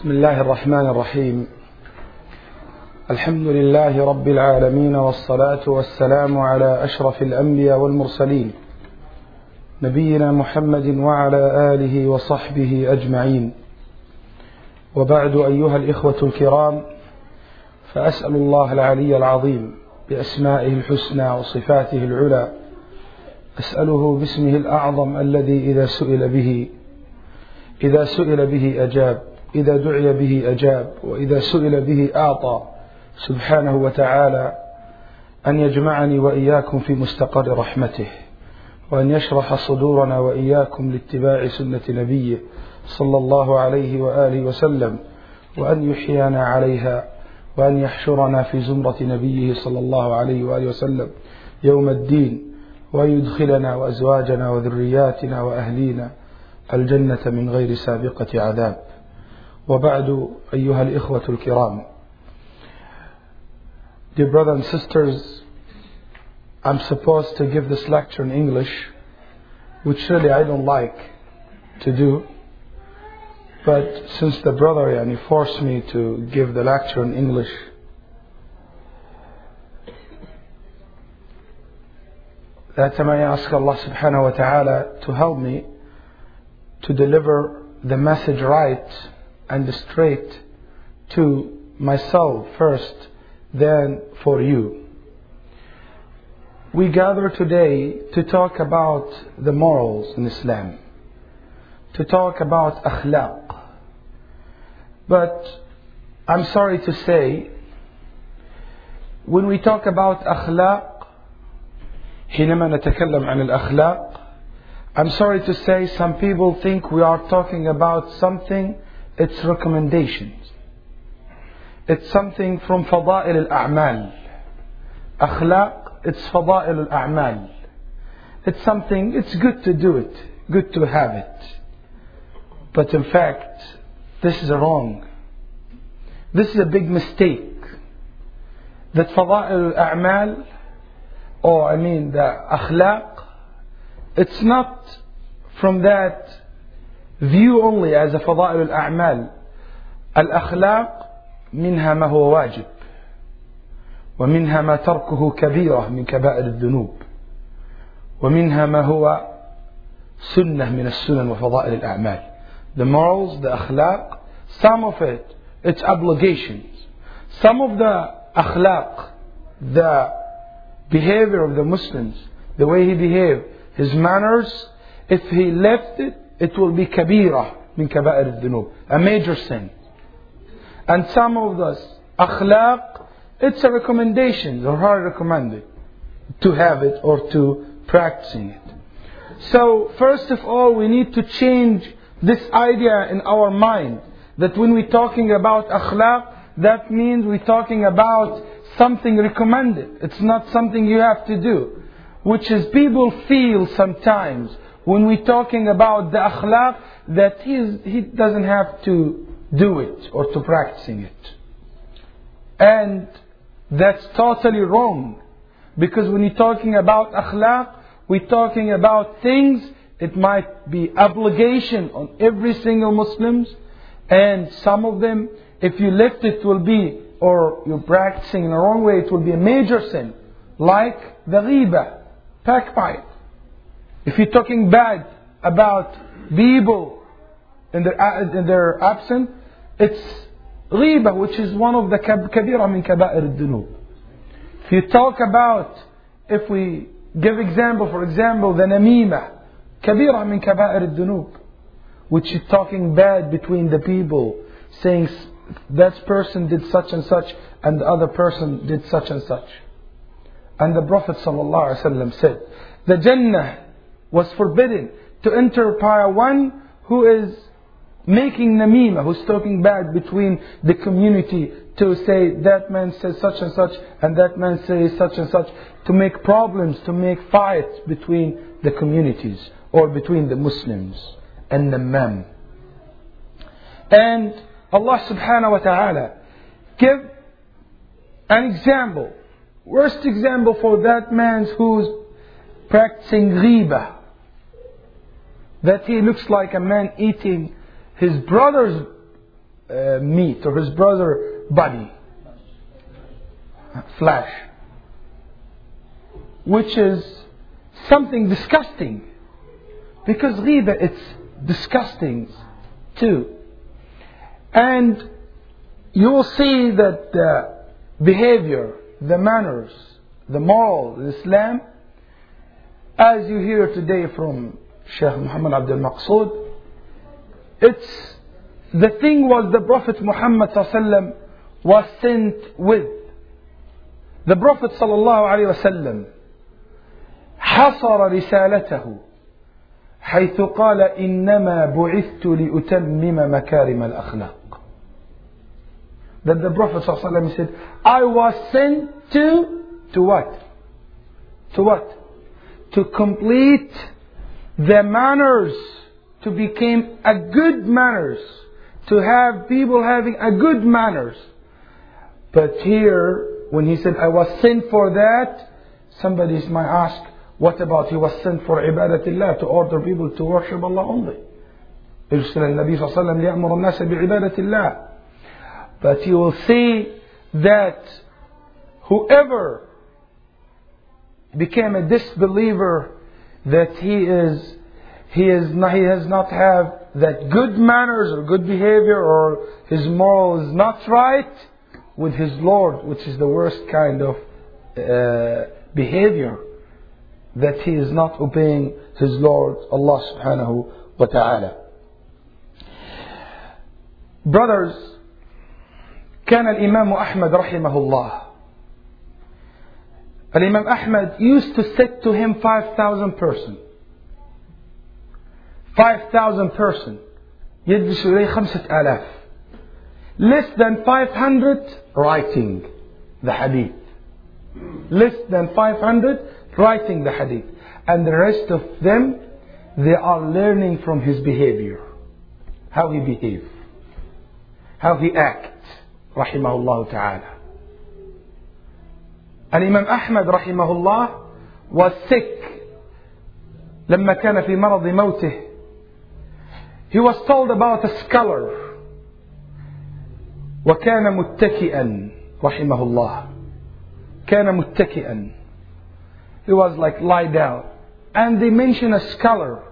بسم الله الرحمن الرحيم. الحمد لله رب العالمين والصلاة والسلام على أشرف الأنبياء والمرسلين نبينا محمد وعلى آله وصحبه أجمعين. وبعد أيها الإخوة الكرام فأسأل الله العلي العظيم بأسمائه الحسنى وصفاته العلى أسأله باسمه الأعظم الذي إذا سئل به إذا سئل به أجاب. إذا دعي به أجاب وإذا سئل به أعطى. سبحانه وتعالى أن يجمعني وإياكم في مستقر رحمته وأن يشرح صدورنا وإياكم لاتباع سنة نبيه صلى الله عليه وآله وسلم وأن يحيانا عليها وأن يحشرنا في زمرة نبيه صلى الله عليه وآله وسلم يوم الدين وأن يدخلنا وأزواجنا وذرياتنا وأهلينا الجنة من غير سابقة عذاب. وبعد أيها الإخوة الكرام Dear brothers and sisters, I'm supposed to give this lecture in English, which really I don't like to do. But since the brother yani, forced me to give the lecture in English, that time I ask Allah subhanahu wa ta'ala to help me to deliver the message right and straight to myself first, then for you. We gather today to talk about the morals in Islam, to talk about akhlaq. But I'm sorry to say, when we talk about akhlaq, حينما نتكلم عن الأخلاق I'm sorry to say some people think we are talking about something its recommendations. It's something from Fada'il al-A'mal. Akhlaq, it's Fada'il al-A'mal. It's something, it's good to do it, good to have it. But in fact, this is wrong. This is a big mistake. That Fada'il al-A'mal, or I mean the Akhlaq, it's not from that view only as a فضائل الأعمال الأخلاق منها ما هو واجب ومنها ما تركه كبيرة من كبائر الذنوب ومنها ما هو سنة من السنن وفضائل الأعمال the morals, the akhlaq some of it, it's obligations some of the akhlaq, the behavior of the Muslims, the way he behaved, his manners, if he left it, it will be kabira min kaba'ir al-dhunub, a major sin. And some of those akhlaq, it's a recommendation, or highly recommended to have it or to practicing it. So first of all, we need to change this idea in our mind that when we're talking about akhlaq, that means we're talking about something recommended. It's not something you have to do. Which is people feel sometimes when we're talking about the akhlaq that he doesn't have to do it or to practicing it. And that's totally wrong. Because when you're talking about akhlaq, we're talking about things, it might be obligation on every single Muslims, and some of them, if you left it, will be or you're practicing in the wrong way, it will be a major sin. Like the ghiba, backbite. If you're talking bad about people in their, in their absence, it's ghiba, which is one of the kabira min kaba'ir al-dunub. If you talk about, if we give example, for example, the namima, kabira min kaba'ir al-dunub, which is talking bad between the people, saying that person did such and such, and the other person did such and such. And the Prophet ﷺ said, the Jannah was forbidden to enter by one who is making namima, who's talking bad between the community to say that man says such and such and that man says such and such, to make problems, to make fights between the communities or between the Muslims and the men. And Allah subhanahu wa ta'ala give an example. Worst example for that man who's practicing ghiba. That he looks like a man eating his brother's uh, meat or his brother body, flesh, which is something disgusting. Because ghiba, it's disgusting too. And you will see that the behavior, the manners, the moral, Islam, as you hear today from Sheikh Muhammad Abdul Maqsood, it's the thing was the Prophet Muhammad sallam was sent with. The Prophet sallallahu alaihi wasallam حصر رسالته حيث قال إنما بعثت لأتمم مكارم الأخلاق. That the Prophet صلى الله عليه وسلم said, I was sent to, to what? To what? To complete the manners, to become a good manners, to have people having a good manners. But here, when he said, I was sent for that, somebody might ask, what about he was sent for ibadatillah, to order people to worship Allah only? ارسل النبي صلى الله عليه وسلم ليأمر الناس بعبادة الله. But you will see that whoever became a disbeliever, that he is he is not, he has not have that good manners or good behavior or his moral is not right with his Lord, which is the worst kind of uh, behavior that he is not obeying his Lord Allah subhanahu wa ta'ala. Brothers, كان الإمام أحمد رحمه الله الإمام أحمد used to sit to him 5,000 person 5,000 person يجلس إليه خمسة آلاف less than 500 writing the hadith less than 500 writing the hadith. And the rest of them, they are learning from his behavior. How he behaves. How he acts. Rahimahullah ta'ala. And Imam Ahmad rahimahullah was sick لما كان في مرض موته he was told about a scholar وكان متكئا رحمه الله كان متكئا he was like lie down. And they mention a scholar.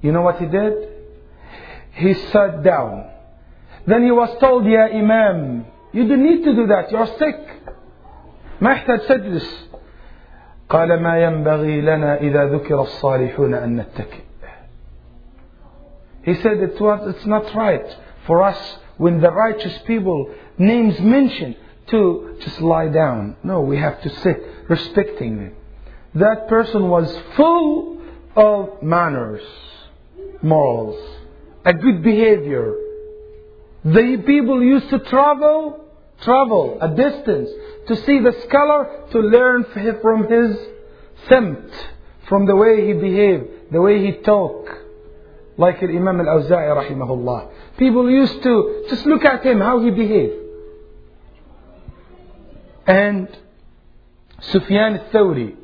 You know what he did? He sat down. Then he was told, Ya Imam, you don't need to do that, you're sick. ما يحتاج تجلس. قال ما ينبغي لنا إذا ذكر الصالحون أن نتكئ. He said it was, it's not right for us when the righteous people names mentioned to just lie down. No, we have to sit respecting them. That person was full of manners, morals, a good behavior. The people used to travel, travel a distance to see the scholar to learn from his simt, from the way he behaved, the way he talked. Like Imam al-Awza'i rahimahullah. People used to just look at him, how he behaved. And Sufyan al-Thawri,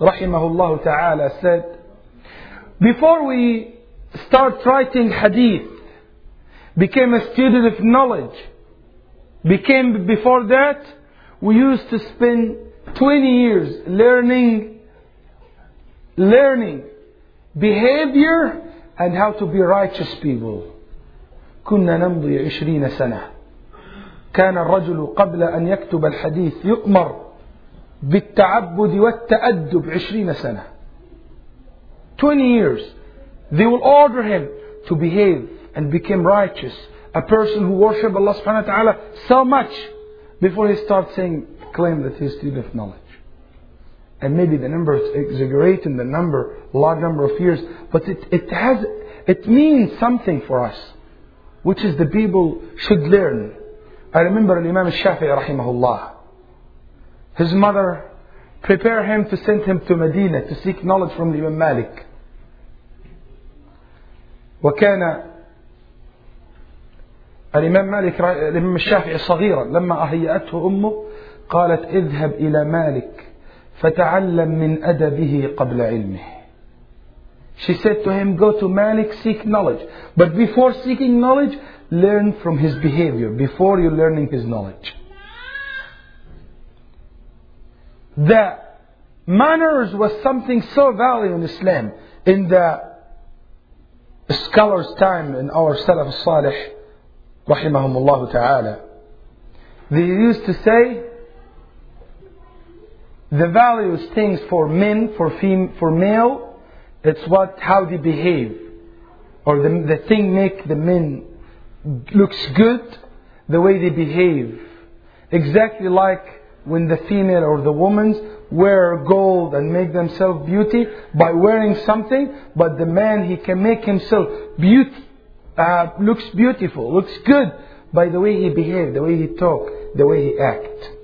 rahimahullah ta'ala, said, before we start writing hadith, became a student of knowledge, became before that, we used to spend 20 years learning, learning behavior and how to be righteous people. كنا نمضي عشرين سنة كان الرجل قبل أن يكتب الحديث يؤمر بالتعبد والتأدب عشرين سنة 20 years they will order him to behave and become righteous a person who worship Allah subhanahu wa ta'ala so much before he starts saying claim that he's student of knowledge and maybe the number is exaggerating the number large number of years but it, it has it means something for us which is the people should learn I remember Imam al-Shafi'i rahimahullah his mother prepared him to send him to Medina to seek knowledge from Imam Malik. وكان الإمام مالك الإمام الشافعي صغيرا لما أهيأته أمه قالت اذهب إلى مالك فتعلم من أدبه قبل علمه She said to him, go to Malik, seek knowledge. But before seeking knowledge, learn from his behavior before you're learning his knowledge. The manners was something so valuable in Islam. In the scholars' time, in our Salaf Salih, rahimahumullah ta'ala, they used to say, the values things for men, for fem- for male, it's what how they behave, or the the thing make the men looks good, the way they behave, exactly like when the female or the woman wear gold and make themselves beauty by wearing something, but the man he can make himself beauty, uh, looks beautiful, looks good by the way he behaved, the way he talked, the way he acted.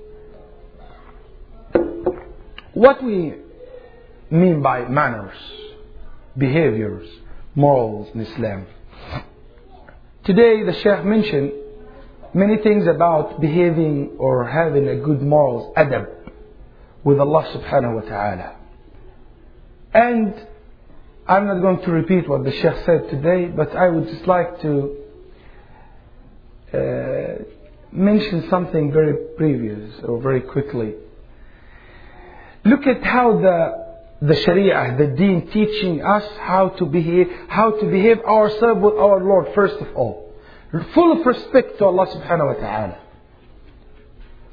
What we mean by manners, behaviors, morals in Islam. Today the Sheikh mentioned many things about behaving or having a good morals, adab, with Allah subhanahu wa ta'ala. And I'm not going to repeat what the Sheikh said today, but I would just like to uh, mention something very previous or very quickly. Look at how the the Sharia, the Deen teaching us how to behave, how to behave ourselves with our Lord first of all. Full of respect to Allah subhanahu wa ta'ala.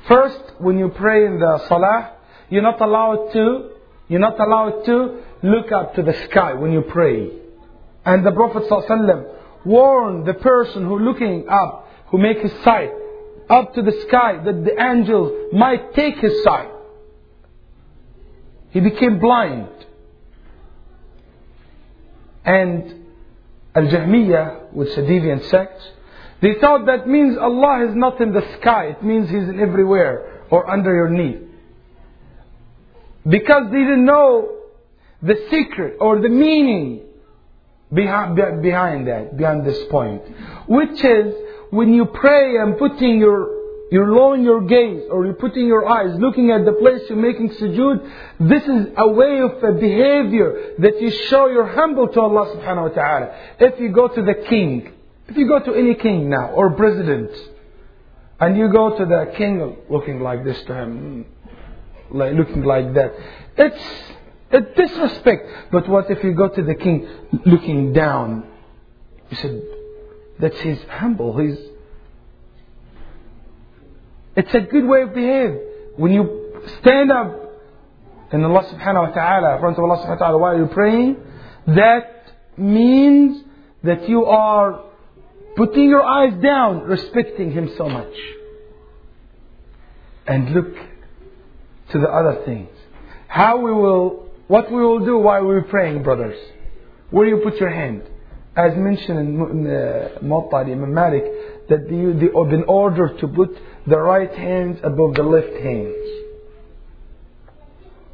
First, when you pray in the salah, you're not allowed to, you're not allowed to look up to the sky when you pray. And the Prophet ﷺ warned the person who looking up, who make his sight up to the sky, that the angels might take his sight. He became blind. And Al-Jahmiyyah, which is deviant sect, they thought that means Allah is not in the sky. It means He's in everywhere or under your knee. Because they didn't know the secret or the meaning behind, that, behind this point. Which is when you pray and putting your you're lowering your gaze or you're putting your eyes looking at the place you're making sujood. This is a way of a behavior that you show you're humble to Allah subhanahu wa ta'ala. If you go to the king, if you go to any king now or president, and you go to the king looking like this to him, like looking like that, it's a disrespect. But what if you go to the king looking down? You said, that's his humble. He's it's a good way of behave. When you stand up in Allah subhanahu wa ta'ala, in front of Allah subhanahu wa ta'ala while you're praying, that means that you are putting your eyes down, respecting Him so much. And look to the other things. How we will, what we will do while we're praying, brothers. Where you put your hand. As mentioned in uh, Muwatta Imam Malik, that you, have been ordered to put the right hands above the left hands.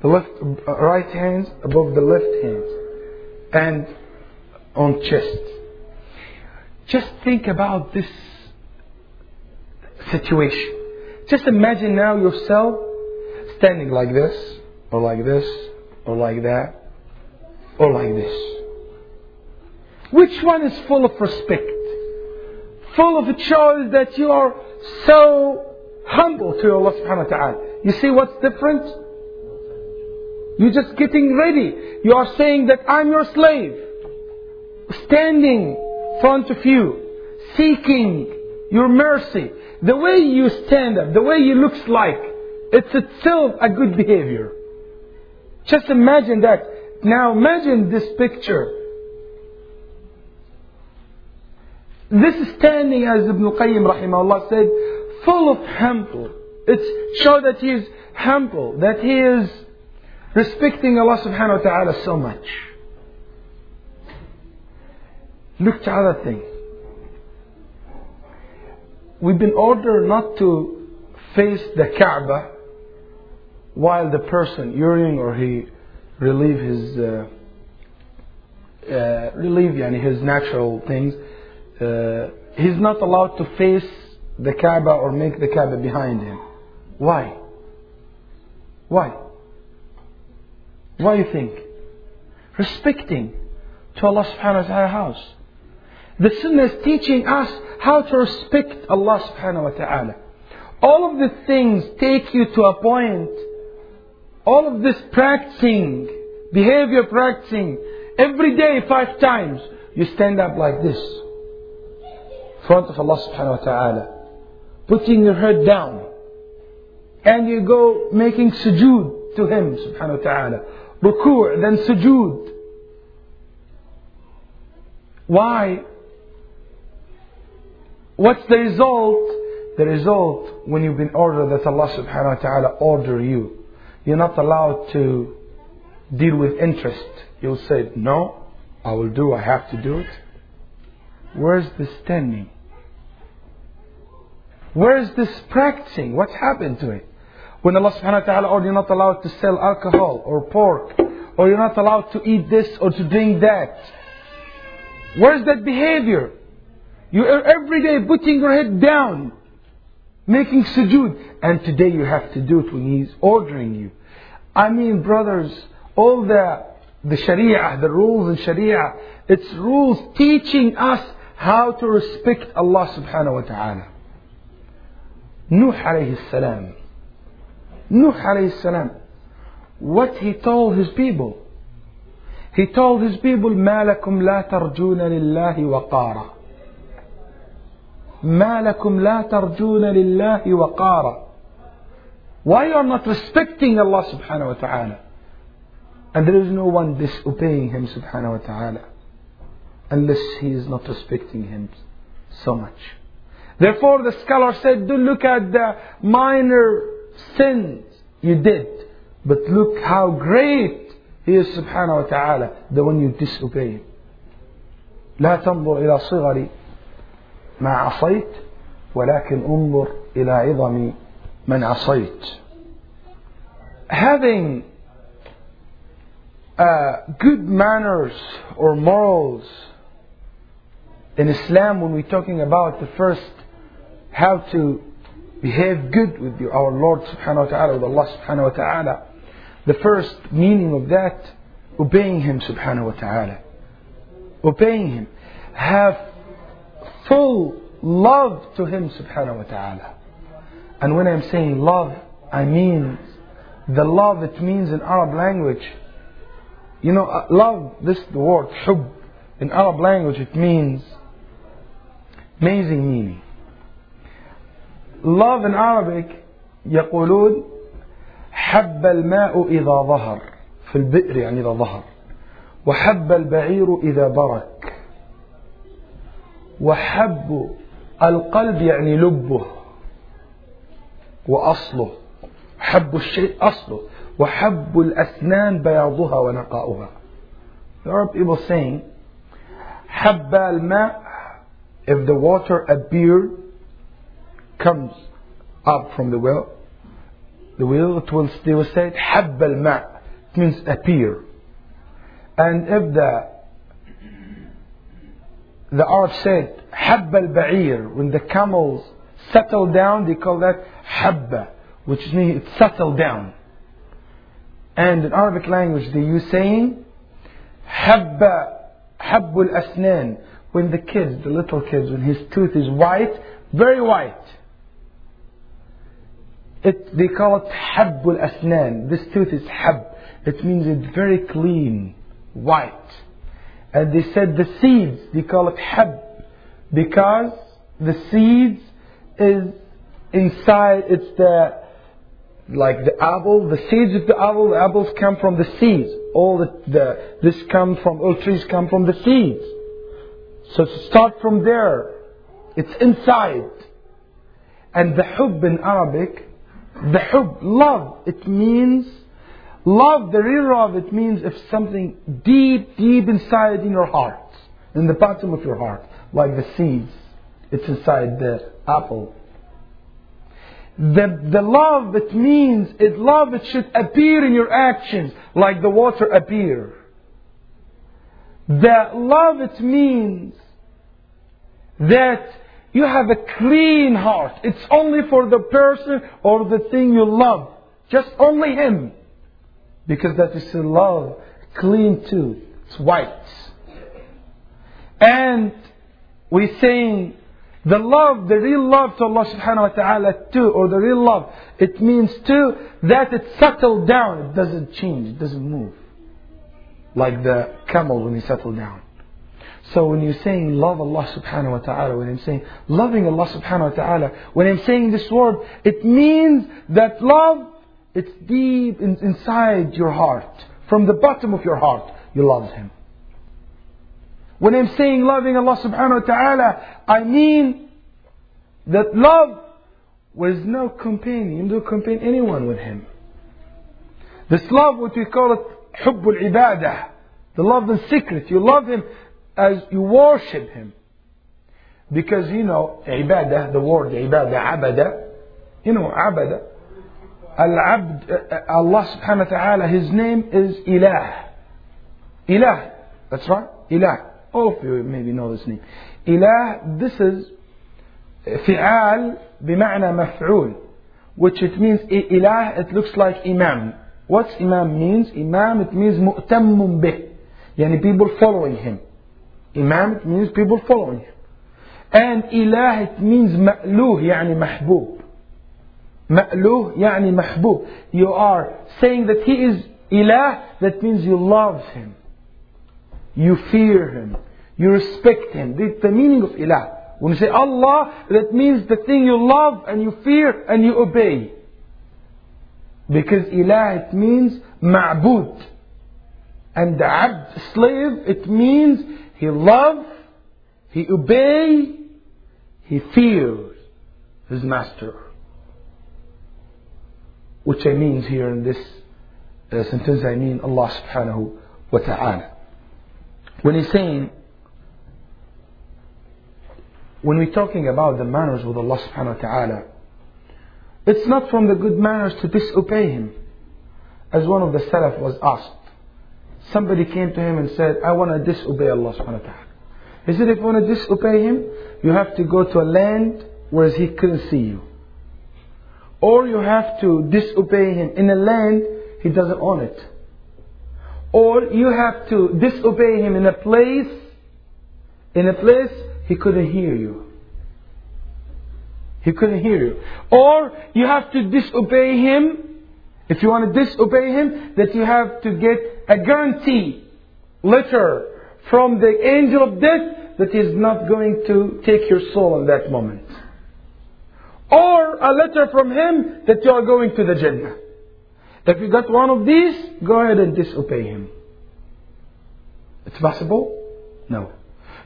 The left, uh, right hands above the left hands. And on chest. Just think about this situation. Just imagine now yourself standing like this, or like this, or like that, or like this. Which one is full of respect? Full of a choice that you are so humble to Allah subhanahu wa ta'ala. You see what's different? You're just getting ready. You are saying that I'm your slave. Standing front of you, seeking your mercy. The way you stand up, the way you looks like, it's itself a good behavior. Just imagine that. Now imagine this picture. This is standing, as Ibn Qayyim rahimahullah said, full of humble. It's show that he is humble, that he is respecting Allah subhanahu wa ta'ala so much. Look to other things. We've been ordered not to face the Kaaba while the person urinating or he relieve his uh, uh, relieve yani his natural things. Uh, he's not allowed to face the Kaaba or make the Kaaba behind him. Why? Why? Why you think? Respecting to Allah subhanahu wa ta'ala house. The Sunnah is teaching us how to respect Allah subhanahu wa ta'ala. All of the things take you to a point, all of this practicing, behavior practicing, every day five times, you stand up like this, in front of Allah subhanahu wa ta'ala, putting your head down, and you go making sujood to Him subhanahu wa ta'ala. Ruku' then sujood. Why? What's the result? The result when you've been ordered that Allah subhanahu wa ta'ala order you. You're not allowed to deal with interest. You'll say, no, I will do, I have to do it. Where's the standing? Where's this practicing? What's happened to it? When Allah subhanahu wa ta'ala ordered you're not allowed to sell alcohol or pork, or you're not allowed to eat this or to drink that. Where's that behavior? You are every day putting your head down, making sujood, and today you have to do it when He's ordering you. I mean, brothers, all the the Sharia, the rules in Sharia, it's rules teaching us how to respect Allah subhanahu wa ta'ala. Nuh alayhi salam. Nuh alayhi salam. What he told his people. He told his people, ما لكم لا ترجون لله وقارا. ما لكم لا ترجون لله وقارا. Why you are not respecting Allah subhanahu wa ta'ala? And there is no one disobeying Him subhanahu wa ta'ala unless he is not respecting Him so much. Therefore the scholar said, do look at the minor sins you did, but look how great He is subhanahu wa ta'ala, the one you disobey Him. لا تنظر إلى صغر ما عصيت ولكن انظر إلى عظم من عصيت. Having uh, good manners or morals in Islam when we're talking about the first how to behave good with you, our Lord subhanahu wa ta'ala, with Allah subhanahu wa ta'ala. The first meaning of that, obeying Him subhanahu wa ta'ala. Obeying Him. Have full love to Him subhanahu wa ta'ala. And when I'm saying love, I mean the love it means in Arab language. You know, uh, love, this the word, hub, in Arab language it means amazing meaning. love in Arabic يقولون حب الماء إذا ظهر في البئر يعني إذا ظهر وحب البعير إذا برك وحب القلب يعني لبه وأصله حب الشيء أصله وحب الأسنان بياضها ونقاؤها The Arab people saying حب الماء if the water appeared comes up from the well, the well, it will, they will say, حب الماء. It means appear. And if the, the Arab said, Habba al-Ba'ir, when the camels settle down, they call that Habba, which means it settled down. And in Arabic language, they use saying, Habba, Habbul Asnan, when the kids, the little kids, when his tooth is white, very white. It, they call it Habbul Asnan. This tooth is Hab. It means it's very clean, white. And they said the seeds, they call it hab. Because the seeds is inside, it's the, like the apple, the seeds of the apple, the apples come from the seeds. All the, the this come from, all trees come from the seeds. So to start from there, it's inside. And the hub in Arabic, the hub, love, it means, love, the real love, it means if something deep, deep inside in your heart, in the bottom of your heart, like the seeds, it's inside the apple. The, the love, it means, it love, it should appear in your actions, like the water appear. The love, it means that you have a clean heart. It's only for the person or the thing you love. Just only Him. Because that is the love. Clean too. It's white. And we saying The love, the real love to Allah subhanahu wa ta'ala too, or the real love, it means too that it settled down. It doesn't change, it doesn't move. Like the camel when he settled down. So when you're saying love Allah subhanahu wa ta'ala, when I'm saying loving Allah subhanahu wa ta'ala, when I'm saying this word, it means that love, it's deep in, inside your heart. From the bottom of your heart, you love Him. When I'm saying loving Allah subhanahu wa ta'ala, I mean that love was no companion, no companion anyone with Him. This love, what we call it, hubbul ibadah, the love in secret. You love Him as you worship Him. Because you know, ibadah, the word ibadah, abada, you know, abada, Al-Abd, Allah subhanahu wa ta'ala, His name is Ilah. Ilah. That's right. Ilah. All of you maybe know this name. Ilah, this is فعال بمعنى مفعول. Which it means Ilah, it looks like Imam. What's Imam means? Imam, it means مؤتم به. يعني people following him. Imam, it means people following him. And Ilah, it means مألوه يعني محبوب. مألوه يعني محبوب. You are saying that he is Ilah, that means you love him. You fear him. You respect him. That's the meaning of Ilah. When you say Allah, that means the thing you love and you fear and you obey. Because Ilah, it means ma'bud. And the abd, slave, it means he love, he obey, he fears his master. Which I mean here in this uh, sentence, I mean Allah subhanahu wa ta'ala. When he's saying, when we're talking about the manners with Allah subhanahu wa ta'ala, it's not from the good manners to disobey Him. As one of the Salaf was asked, somebody came to him and said, I want to disobey Allah subhanahu wa ta'ala. He said, if you want to disobey Him, you have to go to a land where He couldn't see you. Or you have to disobey Him in a land He doesn't own it. Or you have to disobey him in a place, in a place he couldn't hear you. He couldn't hear you. Or you have to disobey him, if you want to disobey him, that you have to get a guarantee letter from the angel of death that he's not going to take your soul in that moment Or a letter from him that you are going to the Jannah. If you got one of these, go ahead and disobey him. It's possible? No.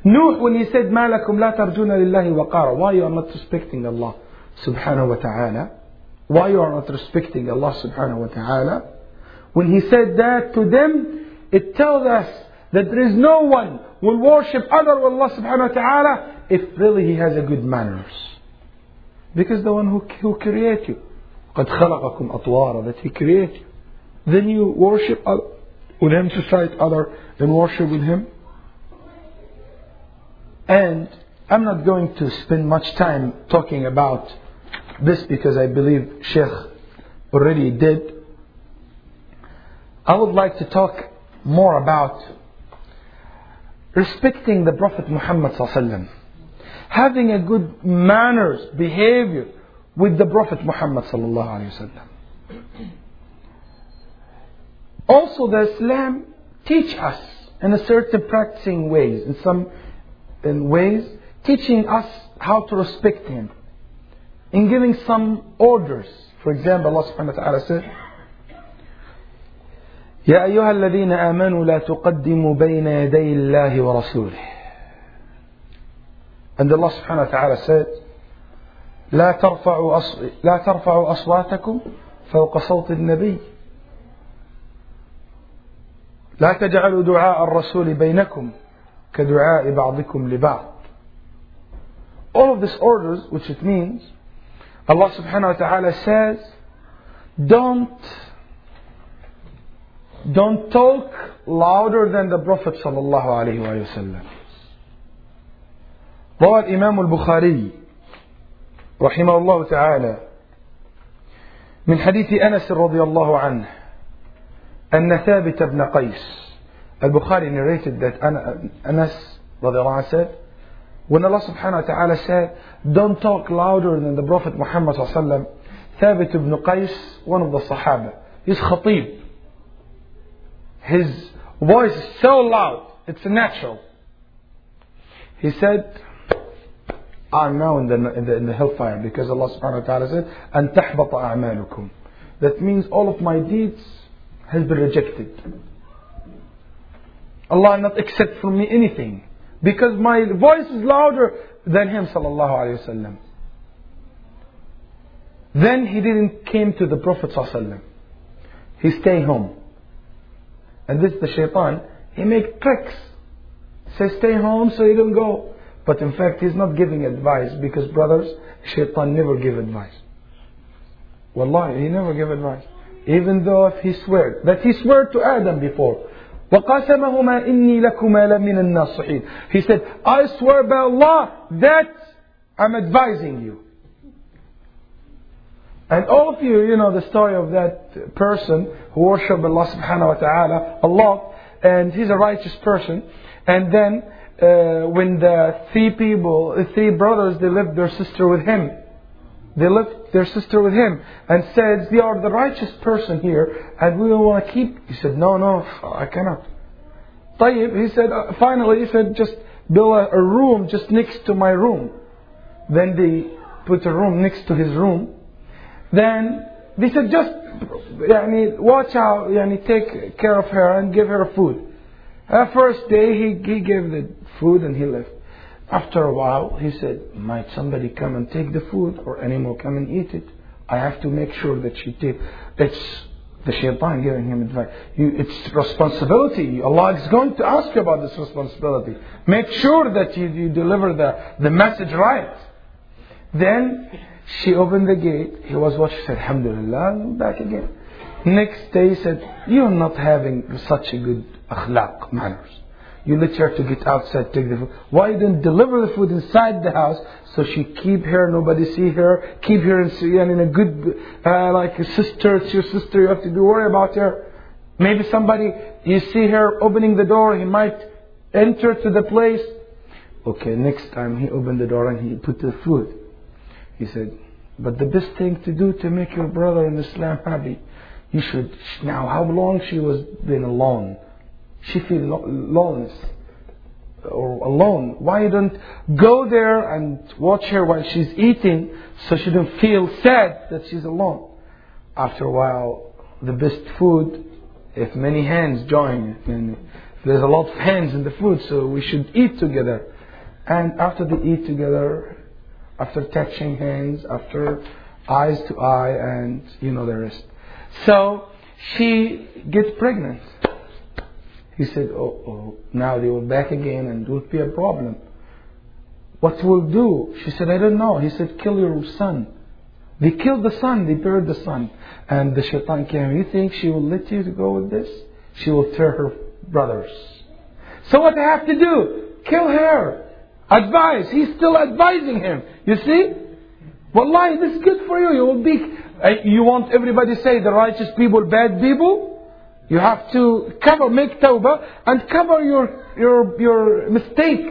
Nuh, when he said, مَا لَكُمْ لَا تَرْجُونَ لِلَّهِ وَقَارًا Why you are not respecting Allah subhanahu wa ta'ala? Why you are not respecting Allah subhanahu wa ta'ala? When he said that to them, it tells us that there is no one will worship other than Allah subhanahu wa ta'ala if really he has a good manners. Because the one who, who created you, قد خلقكم أطوارا that He created. Then you worship with Him to cite other and worship with Him. And I'm not going to spend much time talking about this because I believe Sheikh already did. I would like to talk more about respecting the Prophet Muhammad sallallahu having a good manners, behavior with the Prophet Muhammad sallallahu alaihi wasallam. Also, the Islam teach us in a certain practicing ways, in some in ways, teaching us how to respect Him, in giving some orders. For example, Allah subhanahu wa ta'ala said, يا أيها الذين آمنوا لا تقدموا بين يدي الله ورسوله. Allah subhanahu wa ta'ala said, لا ترفعوا. لا ترفعوا أصواتكم فوق صوت النبي لا تجعلوا دعاء الرسول بينكم كدعاء بعضكم لبعض All of these orders, which it means, Allah subhanahu wa ta'ala says, don't, don't talk louder than the Prophet sallallahu alayhi wa sallam. روى الإمام البخاري رحمه الله تعالى من حديث أنس رضي الله عنه أن ثابت بن قيس البخاري narrated that Anas رضي الله عنه said When Allah subhanahu wa ta'ala said, don't talk louder than the Prophet Muhammad sallallahu alayhi wa sallam, Thabit ibn Qais, one of the Sahaba, he's khatib. His voice is so loud, it's natural. He said, I'm now in the, in the, in the hellfire because Allah subhanahu wa ta'ala said, أن تحبط أعمالكم. That means all of my deeds has been rejected. Allah not accept from me anything because my voice is louder than him sallallahu alayhi wasallam. Then he didn't came to the Prophet sallallahu He stay home. And this the shaitan, he make tricks. Say stay home so you don't go. But in fact he's not giving advice because brothers, shaitan never give advice. Wallahi, he never give advice. Even though if he swear, that he swear to Adam before. وَقَسَمَهُمَا إِنِّي لَكُمَا لَمِنَ النَّاصِحِينَ He said, I swear by Allah that I'm advising you. And all of you, you know the story of that person who worship Allah subhanahu wa ta'ala, Allah, and he's a righteous person. And then, uh, when the three people, the three brothers, they left their sister with him. They left their sister with him and said, "We are the righteous person here, and we don't want to keep." He said, "No, no, I cannot." Tayyib, he said, uh, finally, he said, "Just build a, a room just next to my room." Then they put a room next to his room. Then they said, "Just, yani, watch out, yani, take care of her and give her food." First day he, he gave the food and he left. After a while, he said, Might somebody come and take the food or animal come and eat it? I have to make sure that she takes. It's the shaitan giving him advice. You, it's responsibility. Allah is going to ask you about this responsibility. Make sure that you, you deliver the, the message right. Then she opened the gate. He was watching. Said, Alhamdulillah, back again. Next day, he said, You're not having such a good akhlaq, manners. You let her to get outside, take the food. Why didn't deliver the food inside the house so she keep her, nobody see her, keep her in, Syria and in a good, uh, like a sister, it's your sister, you have to be worried about her. Maybe somebody, you see her opening the door, he might enter to the place. Okay, next time he opened the door and he put the food. He said, but the best thing to do to make your brother in Islam happy, you should, now how long she was been alone? She feel loneliness or alone. Why don't go there and watch her while she's eating so she don't feel sad that she's alone? After a while, the best food, if many hands join, and there's a lot of hands in the food, so we should eat together. And after they eat together, after touching hands, after eyes to eye, and you know the rest. So she gets pregnant. He said, oh, oh, now they were back again and it would be a problem. What will do? She said, I don't know. He said, kill your son. They killed the son, they buried the son. And the shaitan came, you think she will let you to go with this? She will tear her brothers. So what they have to do? Kill her. Advise. He's still advising him. You see? Wallahi, this is good for you. You will be, uh, you want everybody say the righteous people, bad people? You have to cover, make tawbah and cover your, your, your mistake.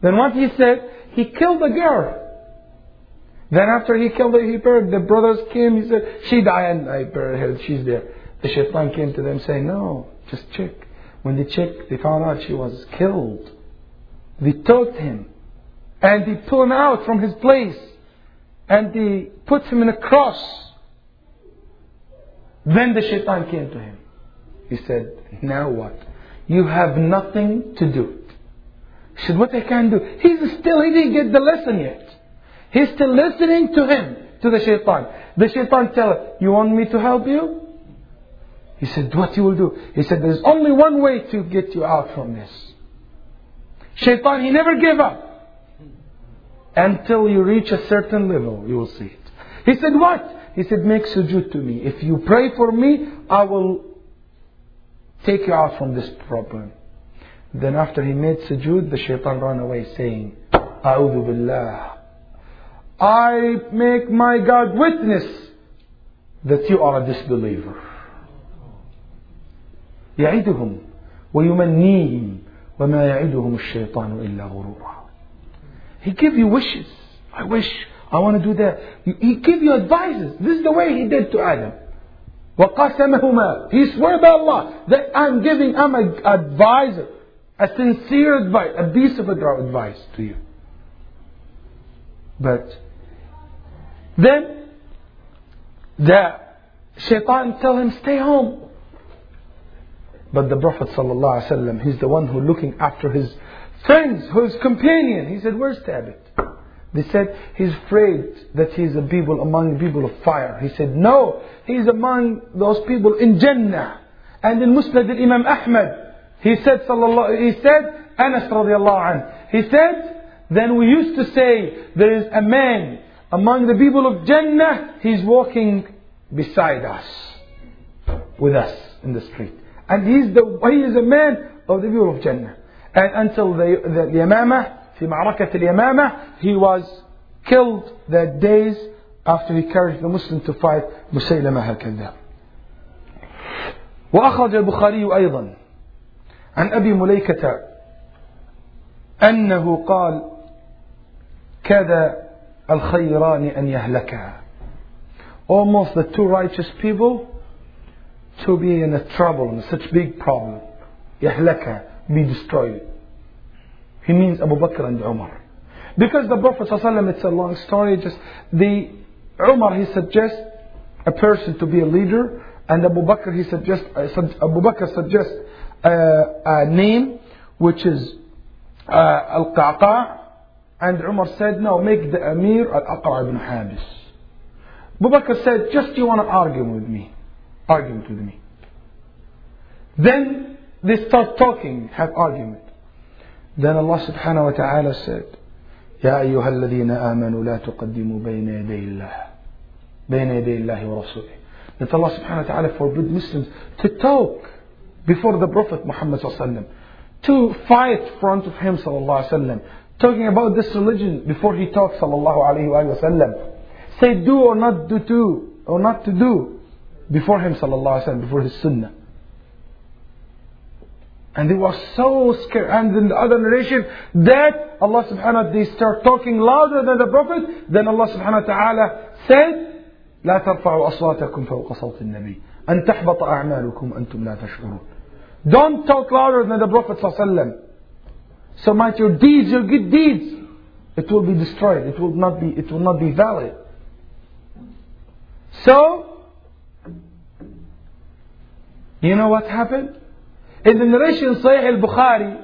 Then what he said, he killed the girl. Then after he killed her, he buried. The brothers came, he said, she died and I buried her, she's there. The shaitan came to them saying, no, just check. When they checked, they found out she was killed. They took him and they pulled him out from his place and they put him in a cross. Then the shaitan came to him. He said, now what? You have nothing to do. He said, what I can do? He's still, he didn't get the lesson yet. He's still listening to him, to the shaitan. The shaitan tell him, you want me to help you? He said, what you will do? He said, there's only one way to get you out from this. Shaitan, he never gave up. Until you reach a certain level, you will see it. He said, what? He said, make sujood to me. If you pray for me, I will take you out from this problem. Then after he made sujood, the shaitan ran away saying, A'udhu billah. I make my God witness that you are a disbeliever. يعدهم ويمنيهم وما يعدهم الشيطان إلا غرورا He give you wishes. I wish, I want to do that. He give you advices. This is the way he did to Adam. وَقَسَمَهُمَا He swear by Allah that I'm giving, I'm an advisor, a sincere advice, a piece of advice to you. But then the shaitan tell him, stay home. But the Prophet ﷺ, he's the one who looking after his friends, his companion. He said, where's Thabit? They said, he's afraid that he's a people among people of fire. He said, no, he's among those people in Jannah. And in Musnad al-Imam Ahmad, he said, sallallahu, he said, Anas radiallahu anh, he said, then we used to say, there is a man among the people of Jannah, he's walking beside us, with us in the street. And he's the, he is a man of the people of Jannah. And until the, the, the Yamamah, في معركة اليمامة, he was killed that days after he carried the Muslim to fight مسيلمة الكذاب. وأخرج البخاري أيضا عن أبي مليكة أنه قال كذا الخيران أن يهلكا almost the two righteous people to be in a trouble, in such big problem. يهلكا be destroyed. He means Abu Bakr and Umar. Because the Prophet ﷺ, it's a long story, just the Umar he suggests a person to be a leader, and Abu Bakr he suggests uh, Abu Bakr suggests uh, a name which is uh, Al Qaqa, and Umar said, no, make the Amir Al Aqra ibn Habis. Abu Bakr said, just you want to argue with me, argument with me. Then they start talking, have argument. Then Allah subhanahu wa ta'ala said, يا أيها الذين آمنوا لا تقدموا بين يدي الله بين يدي الله ورسوله That Allah subhanahu wa ta'ala forbid Muslims to talk before the Prophet Muhammad sallallahu alaihi wasallam, to fight in front of him sallallahu alaihi wasallam, talking about this religion before he talks sallallahu alaihi wasallam. Say do or not do to or not to do before him sallallahu alaihi wasallam, before his sunnah. And they were so scared. And in the other narration, that Allah subhanahu wa ta'ala, they start talking louder than the Prophet. Then Allah subhanahu wa ta'ala said, لا ترفعوا أصواتكم فوق صوت النبي أن تحبط أعمالكم أنتم لا تشعرون Don't talk louder than the Prophet صلى الله عليه وسلم. So might your deeds, your good deeds, it will be destroyed. It will not be, it will not be valid. So, you know what happened? In the narration Sahih al-Bukhari,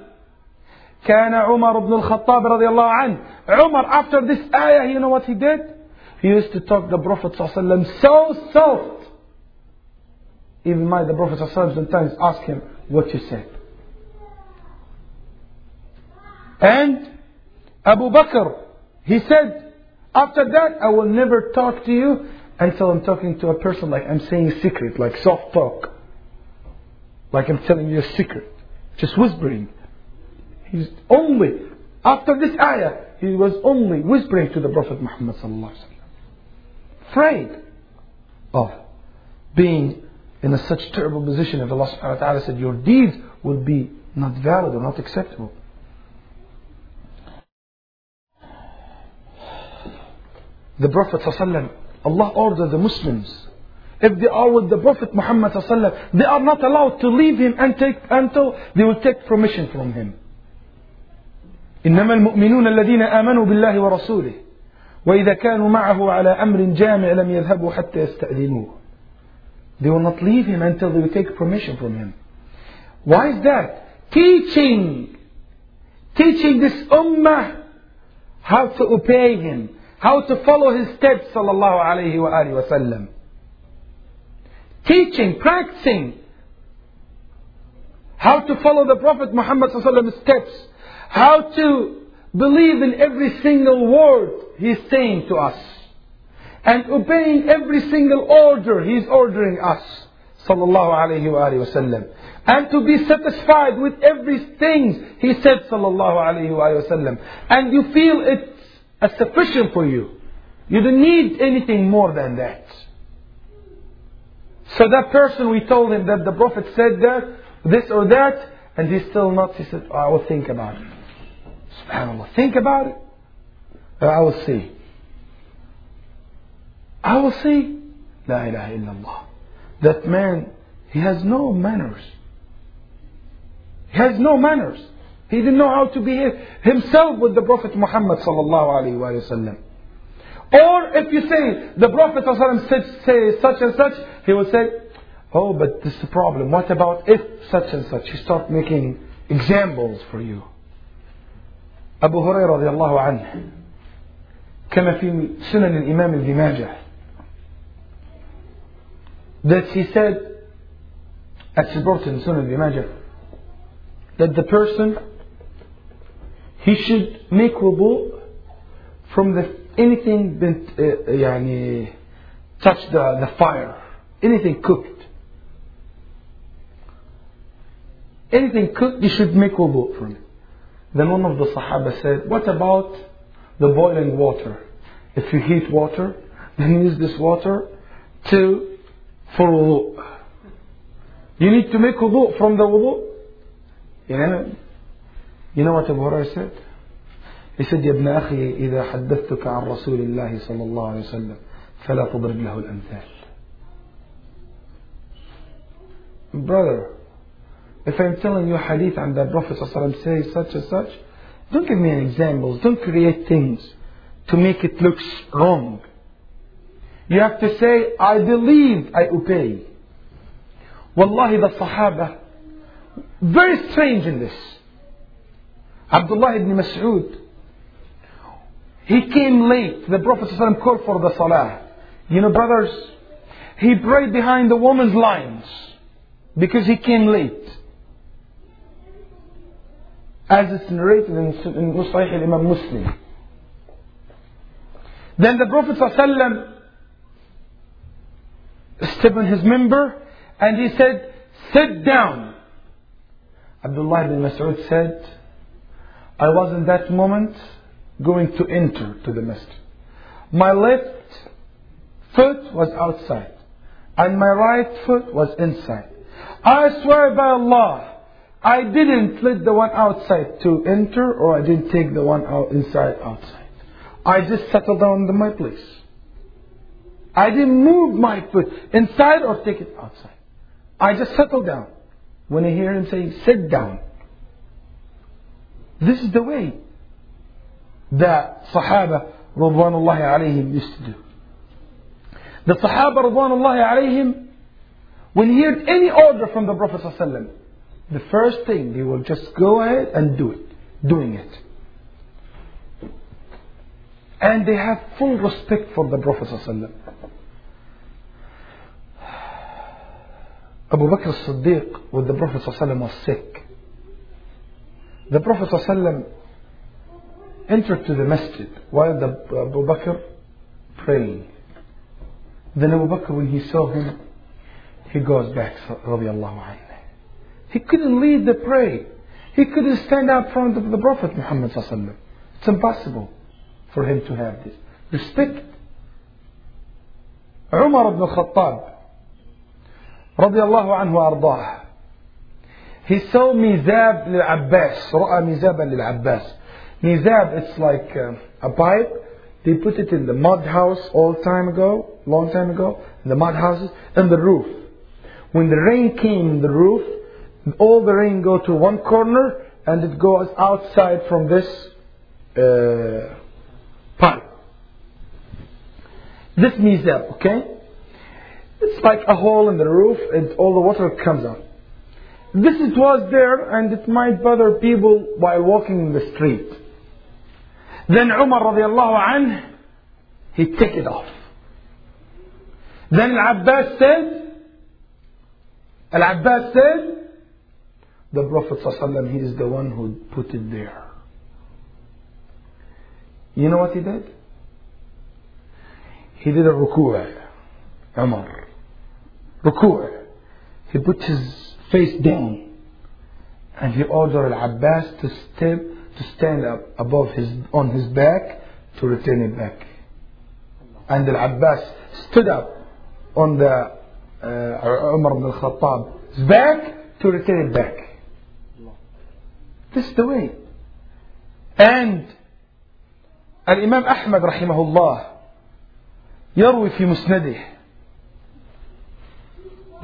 كان عمر بن الخطاب رضي الله عنه Umar after this ayah you know what he did he used to talk to the Prophet ﷺ so soft even my the Prophet ﷺ sometimes ask him what you said and Abu Bakr he said after that I will never talk to you until I'm talking to a person like I'm saying a secret like soft talk like I'm telling you a secret, just whispering. He's only, after this ayah, he was only whispering to the Prophet Muhammad afraid of being in a such terrible position if Allah subhanahu wa ta'ala said your deeds would be not valid or not acceptable. The Prophet Allah ordered the Muslims if they are with the Prophet Muhammad they are not allowed to leave him and take, until they will take permission from him. إنما المؤمنون الذين آمنوا بالله ورسوله وإذا كانوا معه على أمر جامع لم يذهبوا حتى يستأذنوه They will not leave him until they will take permission from him. Why is that? Teaching. Teaching this ummah how to obey him, how to follow his steps sallallahu alayhi wa alihi wa sallam teaching, practicing how to follow the Prophet Muhammad's steps, how to believe in every single word he's saying to us, and obeying every single order he's ordering us, sallallahu alayhi wa sallam, and to be satisfied with everything he said, sallallahu alayhi wa sallam, and you feel it's sufficient for you. You don't need anything more than that. So that person, we told him that the Prophet said that, this or that, and he's still not, he said, oh, I will think about it. SubhanAllah, think about it. Uh, I will see. I will see. La ilaha illallah. That man, he has no manners. He has no manners. He didn't know how to behave himself with the Prophet Muhammad sallallahu alaihi wasallam. Or if you say the Prophet ﷺ said say such and such, he will say, "Oh, but this is the problem. What about if such and such?" He start making examples for you. أبو هريرة رضي الله عنه كما في سنن الإمام ابن ماجه that he said as brought in Sunan Ibn Majah that the person he should make wudu from the anything been uh, يعني touch the, the fire anything cooked anything cooked you should make wudu from it then one of the Sahaba said what about the boiling water if you heat water then use this water to for wudu you need to make wudu from the wudu you know you know what Abu Hurairah said Said يا ابن أخي إذا حدثتك عن رسول الله صلى الله عليه وسلم فلا تضرب له الأمثال Brother, if I'm telling you a hadith and the Prophet ﷺ says such and such, don't give me examples. Don't create things to make it look wrong. You have to say, I believe, I obey. Wallahi, the Sahaba, very strange in this. Abdullah ibn Mas'ud, he came late. The Prophet ﷺ called for the Salah. You know, brothers, he prayed behind the woman's lines because he came late. As it's narrated in, in Sahih Imam Muslim. Then the Prophet ﷺ stepped on his minbar and he said, Sit down. Abdullah ibn Mas'ud said, I was in that moment going to enter to the masjid. My left foot was outside and my right foot was inside. I swear by Allah, I didn't let the one outside to enter or I didn't take the one out inside outside. I just settled down in my place. I didn't move my foot inside or take it outside. I just settled down. When I hear him saying, sit down. This is the way that Sahaba Radwanullahi alayhim used to do. The Sahaba Radwanullahi alayhim, when he heard any order from the Prophet ﷺ, the first thing they will just go ahead and do it, doing it. And they have full respect for the Prophet ﷺ. Abu Bakr as-Siddiq with the Prophet ﷺ was sick. The Prophet ﷺ entered to the masjid while the Abu Bakr praying. Then Abu Bakr, when he saw him, he goes back. He couldn't lead the prayer. He couldn't stand up front of the Prophet Muhammad sallallahu It's impossible for him to have this. Respect. Umar ibn Khattab, radiallahu anhu ardah. He saw Mizab lil-Abbas, ra'a Mizaban lil-Abbas. Mizab, it's like uh, a pipe. They put it in the mud house all time ago, long time ago, in the mud houses, and the roof. When the rain came in the roof, all the rain go to one corner and it goes outside from this uh, pipe. This mizab, okay? It's like a hole in the roof and all the water comes out. This it was there and it might bother people while walking in the street. Then Umar radiallahu anh, he took it off. Then Al-Abbas said, Al-Abbas said, the Prophet ﷺ, he is the one who put it there. You know what he did? He did a ruku' Umar. Ruku' He put his face down and he ordered Al-Abbas to step to stand up above his on his back to return it back. And Al-Abbas stood up on the uh, Umar ibn al-Khattab's back to return it back. This is the way. And الإمام أحمد رحمه الله يروي في مسنده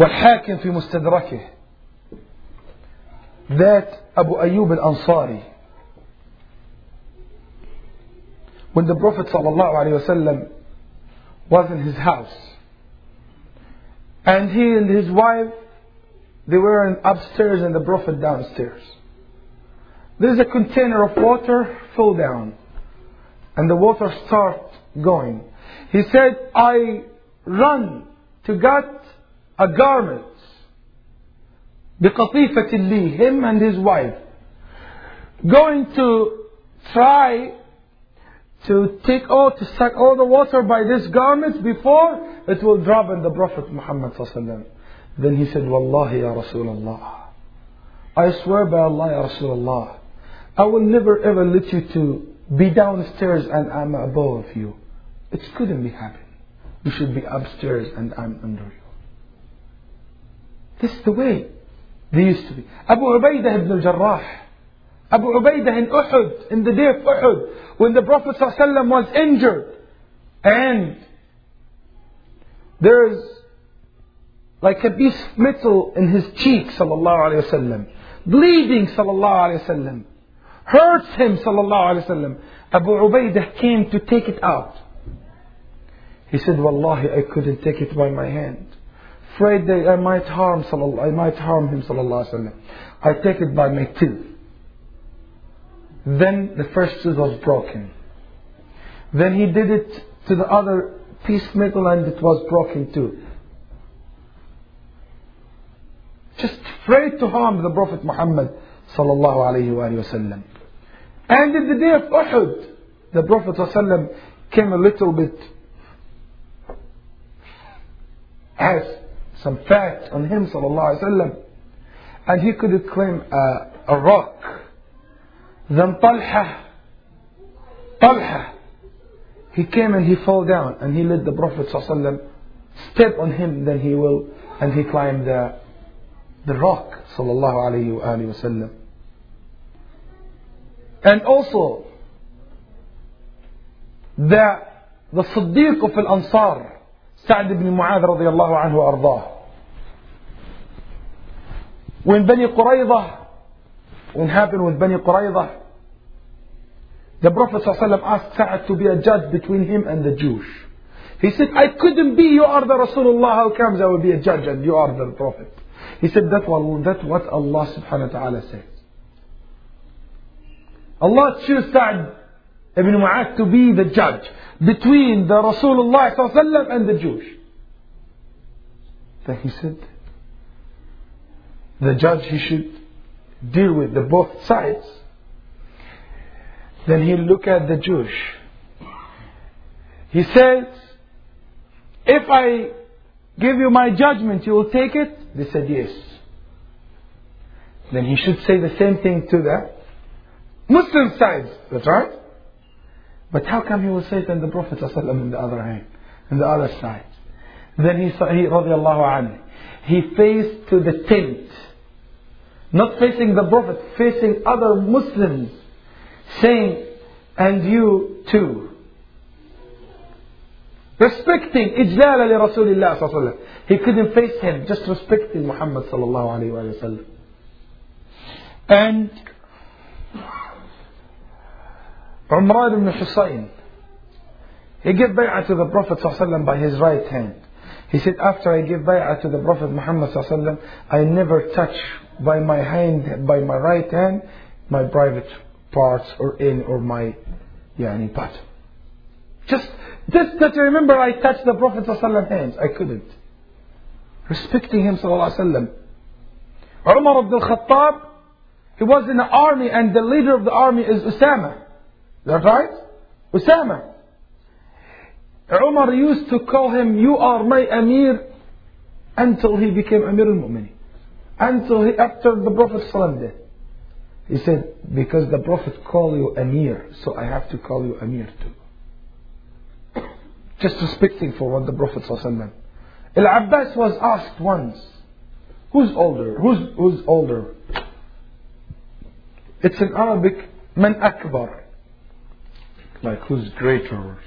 والحاكم في مستدركه ذات أبو أيوب الأنصاري when the Prophet sallallahu alaihi wasallam was in his house and he and his wife they were in upstairs and the Prophet downstairs there's a container of water fell down and the water start going he said I run to get a garment بقطيفة لي him and his wife going to try to take all to suck all the water by this garment before it will drop on the Prophet Muhammad then he said Wallahi ya Rasulullah I swear by Allah ya Rasulullah I will never ever let you to be downstairs and I'm above you. It couldn't be happen you should be upstairs and I'm under you. This is the way they used to be. Abu Ubaidah ibn al-Jarrah Abu Ubaidah in Uhud, in the day of Uhud, when the Prophet ﷺ was injured, and there's like a piece of metal in his cheek, sallallahu alayhi wasallam, bleeding, sallallahu alayhi wasallam, hurts him, sallallahu alayhi wasallam. Abu Ubaidah came to take it out. He said, Wallahi, I couldn't take it by my hand. Afraid that I might harm, I might harm him, sallallahu alayhi wasallam. I take it by my tooth. Then the first tooth was broken. Then he did it to the other piece metal and it was broken too. Just afraid to harm the Prophet Muhammad sallallahu alayhi wa sallam. And in the day of Uhud, the Prophet sallam came a little bit has some fat on him sallallahu alayhi wa sallam and he could claim a, a rock then Talha, Talha, he came and he fell down and he let the Prophet ﷺ step on him, then he will, and he climbed the, the rock. And also, the, the Siddiq of Al-Ansar, Sa'd ibn Mu'adh radiallahu anhu ardah. When Bani Qurayza, when happened with Bani Qurayza, the Prophet ﷺ asked Sa'ad to be a judge between him and the Jews. He said, I couldn't be, you are the Rasulullah, how comes I will be a judge and you are the Prophet? He said, that's what, what Allah subhanahu wa ta'ala says. Allah chose Sa'ad ibn Mu'adh to be the judge between the Rasulullah ﷺ and the Jews. Then he said, the judge he should deal with the both sides. Then he look at the Jewish. He says, if I give you my judgment, you will take it? They said yes. Then he should say the same thing to the Muslim side. That's right. But how come he will say it on the Prophet ﷺ the other hand, on the other side? Then he he, radiallahu anhu, he faced to the tent. Not facing the Prophet, facing other Muslims saying, and you too. Respecting Ijlal al Rasulullah He couldn't face him, just respecting Muhammad sallallahu alayhi wa sallam. And Umar ibn Husayn, he gave bay'ah to the Prophet sallallahu by his right hand. He said, after I give bay'ah to the Prophet Muhammad sallallahu I never touch by my hand, by my right hand, my private parts or in or my yani part. Just just that I remember I touched the Prophet hands. I couldn't. Respecting him sallallahu. Umar ibn al-Khattab, he was in the army and the leader of the army is Usama. Is that right? Usama. Umar used to call him, you are my Amir, until he became Amir al-Mu'minin. Until he, after the Prophet ﷺ death. He said, because the Prophet called you Amir, so I have to call you Amir too. Just respecting for what the Prophet ﷺ. Al-Abbas was asked once, who's older? Who's, who's older? It's in Arabic, Man Akbar. like who's greater?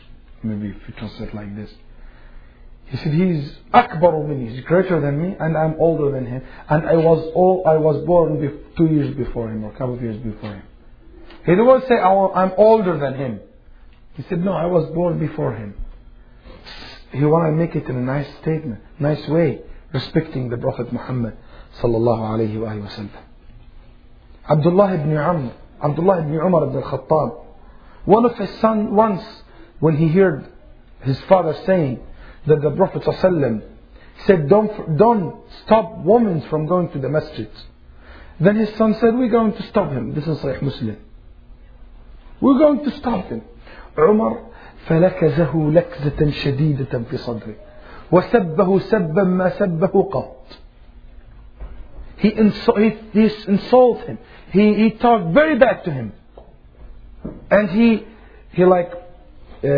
Maybe if you translate like this. He said, he he's akbaru minni, he's greater than me, and I'm older than him. And I was all, I was born two years before him, or a couple of years before him. He didn't want to say, oh, I'm older than him. He said, no, I was born before him. He wanted to make it in a nice statement, nice way, respecting the Prophet Muhammad sallallahu alayhi wa sallam. Abdullah ibn Amr, Abdullah ibn Umar ibn al-Khattab, one of his sons once, when he heard his father saying that the Prophet ﷺ said, don't, don't stop women from going to the masjid. Then his son said, we're going to stop him. This is Sahih Muslim. We're going to stop him. عمر فلكزه لكزة شديدة في صدره وسبه سبا ما سبه قط he, insult, he, he insulted him he, he talked very bad to him and he he like uh,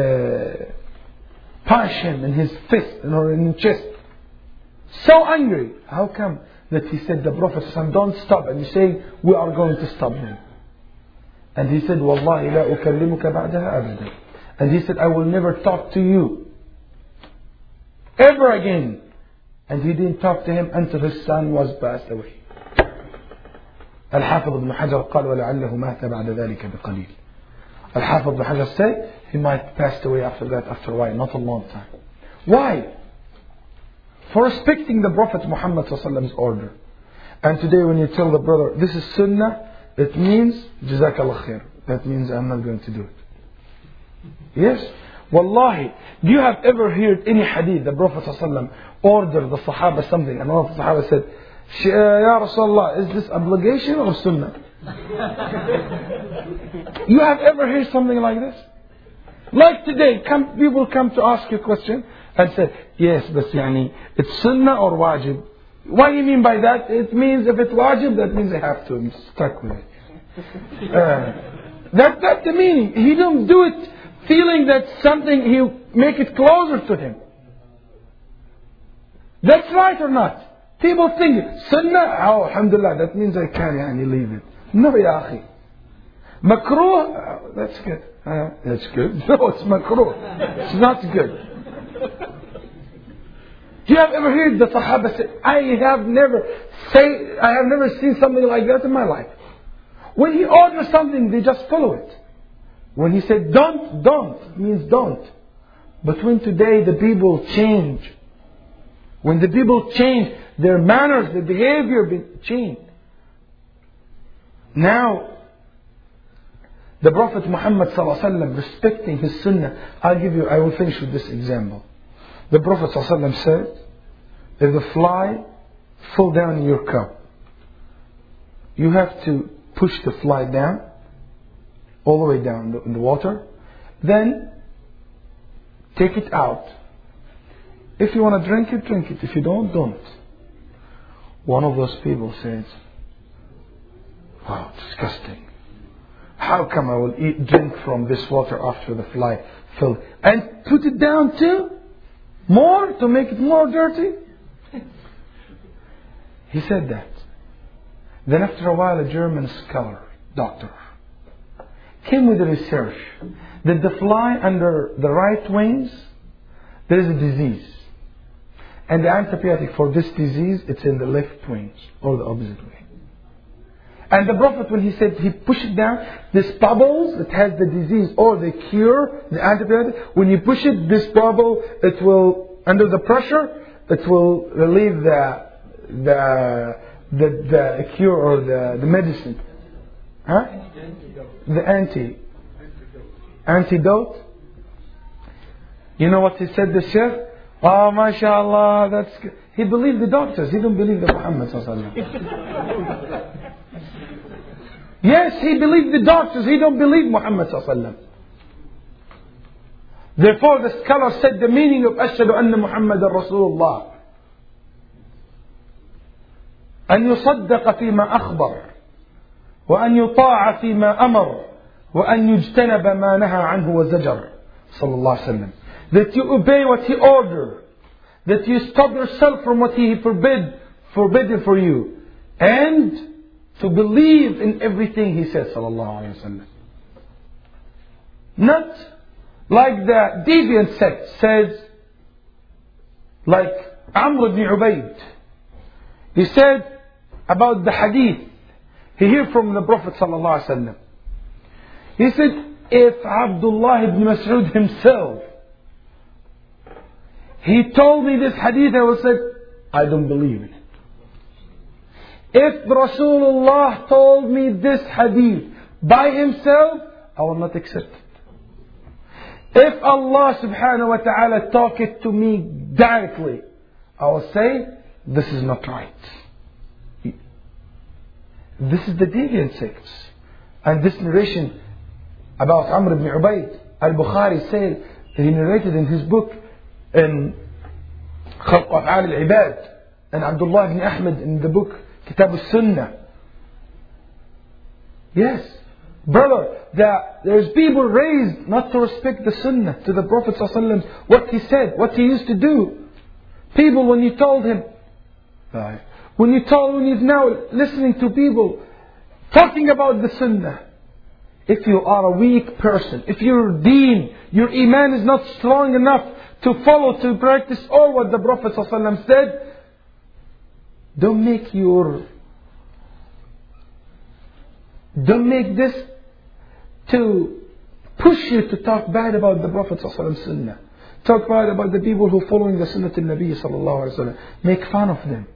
punched him in his fist or in his chest so angry how come that he said the prophet said don't stop and he's saying we are going to stop him and he said والله لا أكلمك بعدها أبدا and he said I will never talk to you ever again and he didn't talk to him until his son was passed away الحافظ ابن حجر قال ولعله مات بعد ذلك بقليل الحافظ ابن حجر said he might pass away after that after a while not a long time. Why? For respecting the Prophet Muhammad's order. And today when you tell the brother this is sunnah it means jazakallah khair. That means I'm not going to do it. Yes? Wallahi, do you have ever heard any hadith the Prophet ﷺ ordered the Sahaba something and one of the Sahaba said, uh, Ya Rasulullah, is this obligation or sunnah? you have ever heard something like this? Like today, come, people come to ask you a question and say, yes, but it's sunnah or wajib. What do you mean by that? It means if it's wajib, that means I have to. I'm stuck with it. Uh, that, that's the meaning. He don't do it feeling that something he'll make it closer to him. That's right or not? People think sunnah, oh alhamdulillah, that means I can yani, leave it. No ya akhi. Makruh, oh, that's good. Uh, that's good. No, it's makruh. It's not good. Do you have ever heard the Sahaba say, I have never say, I have never seen something like that in my life. When he orders something, they just follow it. When he said don't, don't, means don't. But when today the people change, when the people change, their manners, their behavior change. Now, the Prophet Muhammad ﷺ, respecting his sunnah, I'll give you, I will finish with this example. The Prophet ﷺ said, if the fly fall down in your cup, you have to push the fly down all the way down in the water. Then take it out. If you want to drink it, drink it. If you don't, don't. One of those people says, Oh, disgusting. How come I will eat, drink from this water after the fly filled? And put it down too? More? To make it more dirty? he said that. Then after a while, a German scholar, doctor, came with research that the fly under the right wings, there is a disease. And the antibiotic for this disease, it's in the left wings, or the opposite way. And the Prophet, when he said he pushed down, this bubbles, it has the disease or the cure, the antibiotic. When you push it, this bubble, it will, under the pressure, it will relieve the, the, the, the cure or the, the medicine. Huh? The anti. Antidote. You know what he said, the Sheikh? Oh, mashallah, that's good. He believed the doctors. He didn't believe the Muhammad Yes, he believed the doctors. He don't believe Muhammad Therefore, the scholar said the meaning of أشهد أن محمد رسول الله أن يصدق فيما أخبر وأن يطاع فيما أمر وأن يجتنب ما نهى عنه وزجر صلى الله عليه وسلم that you obey what he ordered that you stop yourself from what he forbid forbidden for you and to believe in everything he says, sallallahu wasallam. Not like the deviant sect says, like Amr ibn Ubaid. He said about the hadith, he heard from the Prophet sallallahu wasallam. He said, if Abdullah ibn Mas'ud himself, he told me this hadith, I would say, I don't believe in it. If Rasulullah told me this hadith by himself, I will not accept it. If Allah subhanahu wa ta'ala talk it to me directly, I will say, this is not right. This is the deviant sects. And this narration about Amr ibn Ubayd, al-Bukhari said, he narrated in his book, in Khalq al-Ibad, and Abdullah ibn Ahmed in the book, Kitab al-Sunnah. Yes, brother, that there's people raised not to respect the Sunnah to the Prophet ﷺ, what he said, what he used to do. People, when you told him, when you told, when he's now listening to people talking about the Sunnah, if you are a weak person, if your deen, your iman is not strong enough to follow, to practice all what the Prophet ﷺ said, don't make your, don't make this to push you to talk bad about the Prophet sunnah. Talk bad about the people who following the sunnah of Nabi sallallahu alaihi wasallam. Make fun of them.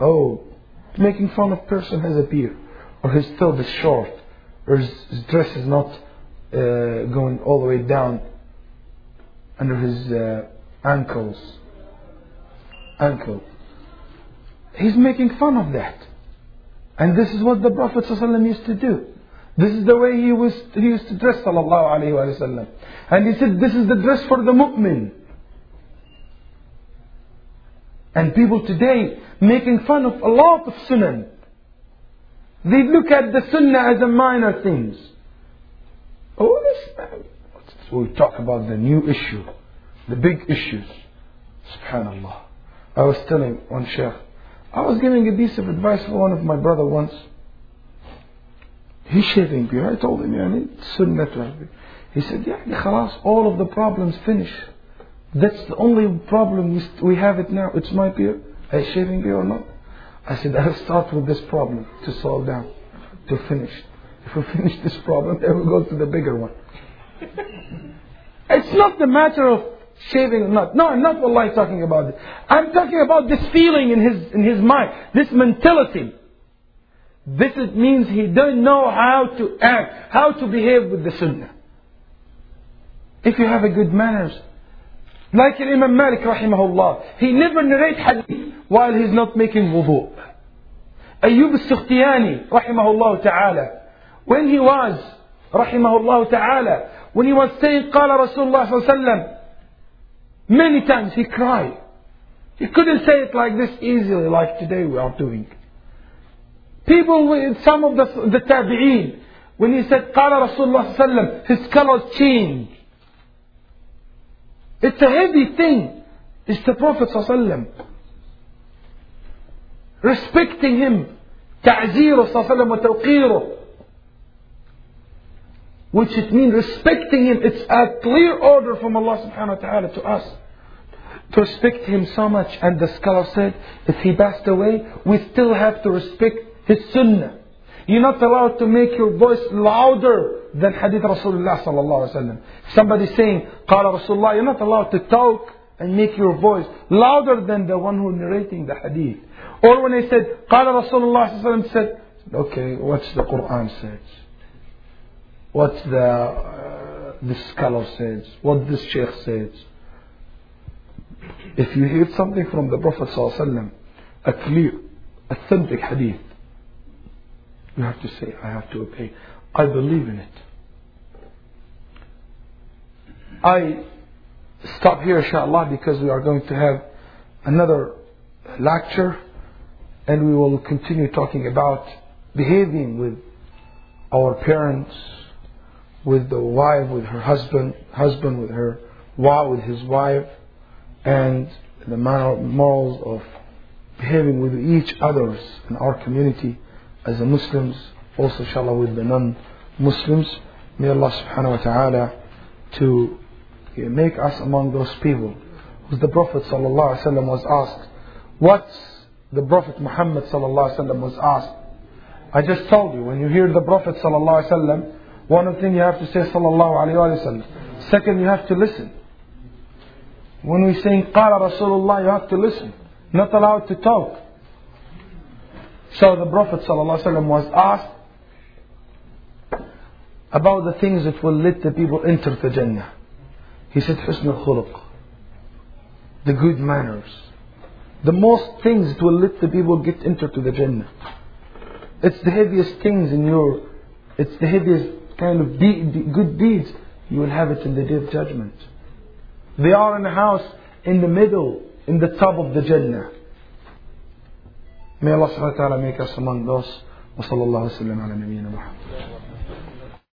Oh, making fun of person has a beard, or his throat is short, or his, his dress is not uh, going all the way down under his uh, ankles. Ankle. He's making fun of that. And this is what the Prophet ﷺ used to do. This is the way he, was, he used to dress sallallahu alayhi. And he said, this is the dress for the mu'min. And people today making fun of a lot of sunnah. They look at the sunnah as a minor things. Oh, this, we talk about the new issue, the big issues. Subhanallah. I was telling one sheikh, I was giving a piece of advice for one of my brother once. He's shaving beard. I told him, يعني sunnah He said, yeah, خلاص, all of the problems finish. That's the only problem we have it now. It's my beard. A shaving beard or not? I said, I'll start with this problem to solve down, to finish. If we finish this problem, then we'll go to the bigger one. it's not the matter of shaving or not. No, I'm not wallahi talking about it. I'm talking about this feeling in his, in his mind, this mentality. This is, means he don't know how to act, how to behave with the sunnah. If you have a good manners, like Imam Malik rahimahullah, he never narrates hadith while he's not making wudu. Ayyub al-Sukhtiyani rahimahullah ta'ala, when he was rahimahullah ta'ala, when he was saying قال رسول الله صلى الله عليه وسلم, many times he cried. He couldn't say it like this easily like today we are doing. People with some of the, the tabi'een, when he said, قال رسول الله صلى الله عليه وسلم, his colors changed. It's a heavy thing. It's the Prophet صلى الله عليه وسلم. Respecting him. تعزيره صلى الله عليه وسلم وتوقيره. which it means respecting Him. It's a clear order from Allah subhanahu wa ta'ala to us to respect Him so much. And the scholar said, if He passed away, we still have to respect His Sunnah. You're not allowed to make your voice louder than Hadith Rasulullah sallallahu alaihi wasallam. Somebody saying, "Qala Rasulullah," you're not allowed to talk and make your voice louder than the one who narrating the Hadith. Or when they said, "Qala Rasulullah sallallahu alaihi wasallam," said, "Okay, what's the Quran says?" What's the, uh, the scholar says? What this sheikh says? If you hear something from the Prophet wasallam, a clear, authentic hadith, you have to say, I have to obey. I believe in it. I stop here, inshallah, because we are going to have another lecture and we will continue talking about behaving with our parents, with the wife, with her husband, husband with her, wife, with his wife, and the morals of behaving with each others in our community as the Muslims, also inshallah with the non-Muslims, May Allah subhanahu wa ta'ala to make us among those people who the Prophet sallallahu alaihi wasallam was asked, what the Prophet Muhammad sallallahu alaihi wasallam was asked. I just told you, when you hear the Prophet sallallahu alaihi wasallam, one thing you have to say sallallahu alaihi wasallam. Second, you have to listen. When we sing Qala Rasulullah, you have to listen. Not allowed to talk. So the Prophet ﷺ was asked about the things that will let the people enter the Jannah. He said, Husn al the good manners. The most things that will let the people get into the Jannah. It's the heaviest things in your, it's the heaviest kind of de- de- good deeds. You will have it in the day of judgment. They are in a house in the middle, in the top of the Jannah. May Allah subhanahu wa ta'ala make us among those. وصلى الله وسلم على نبينا محمد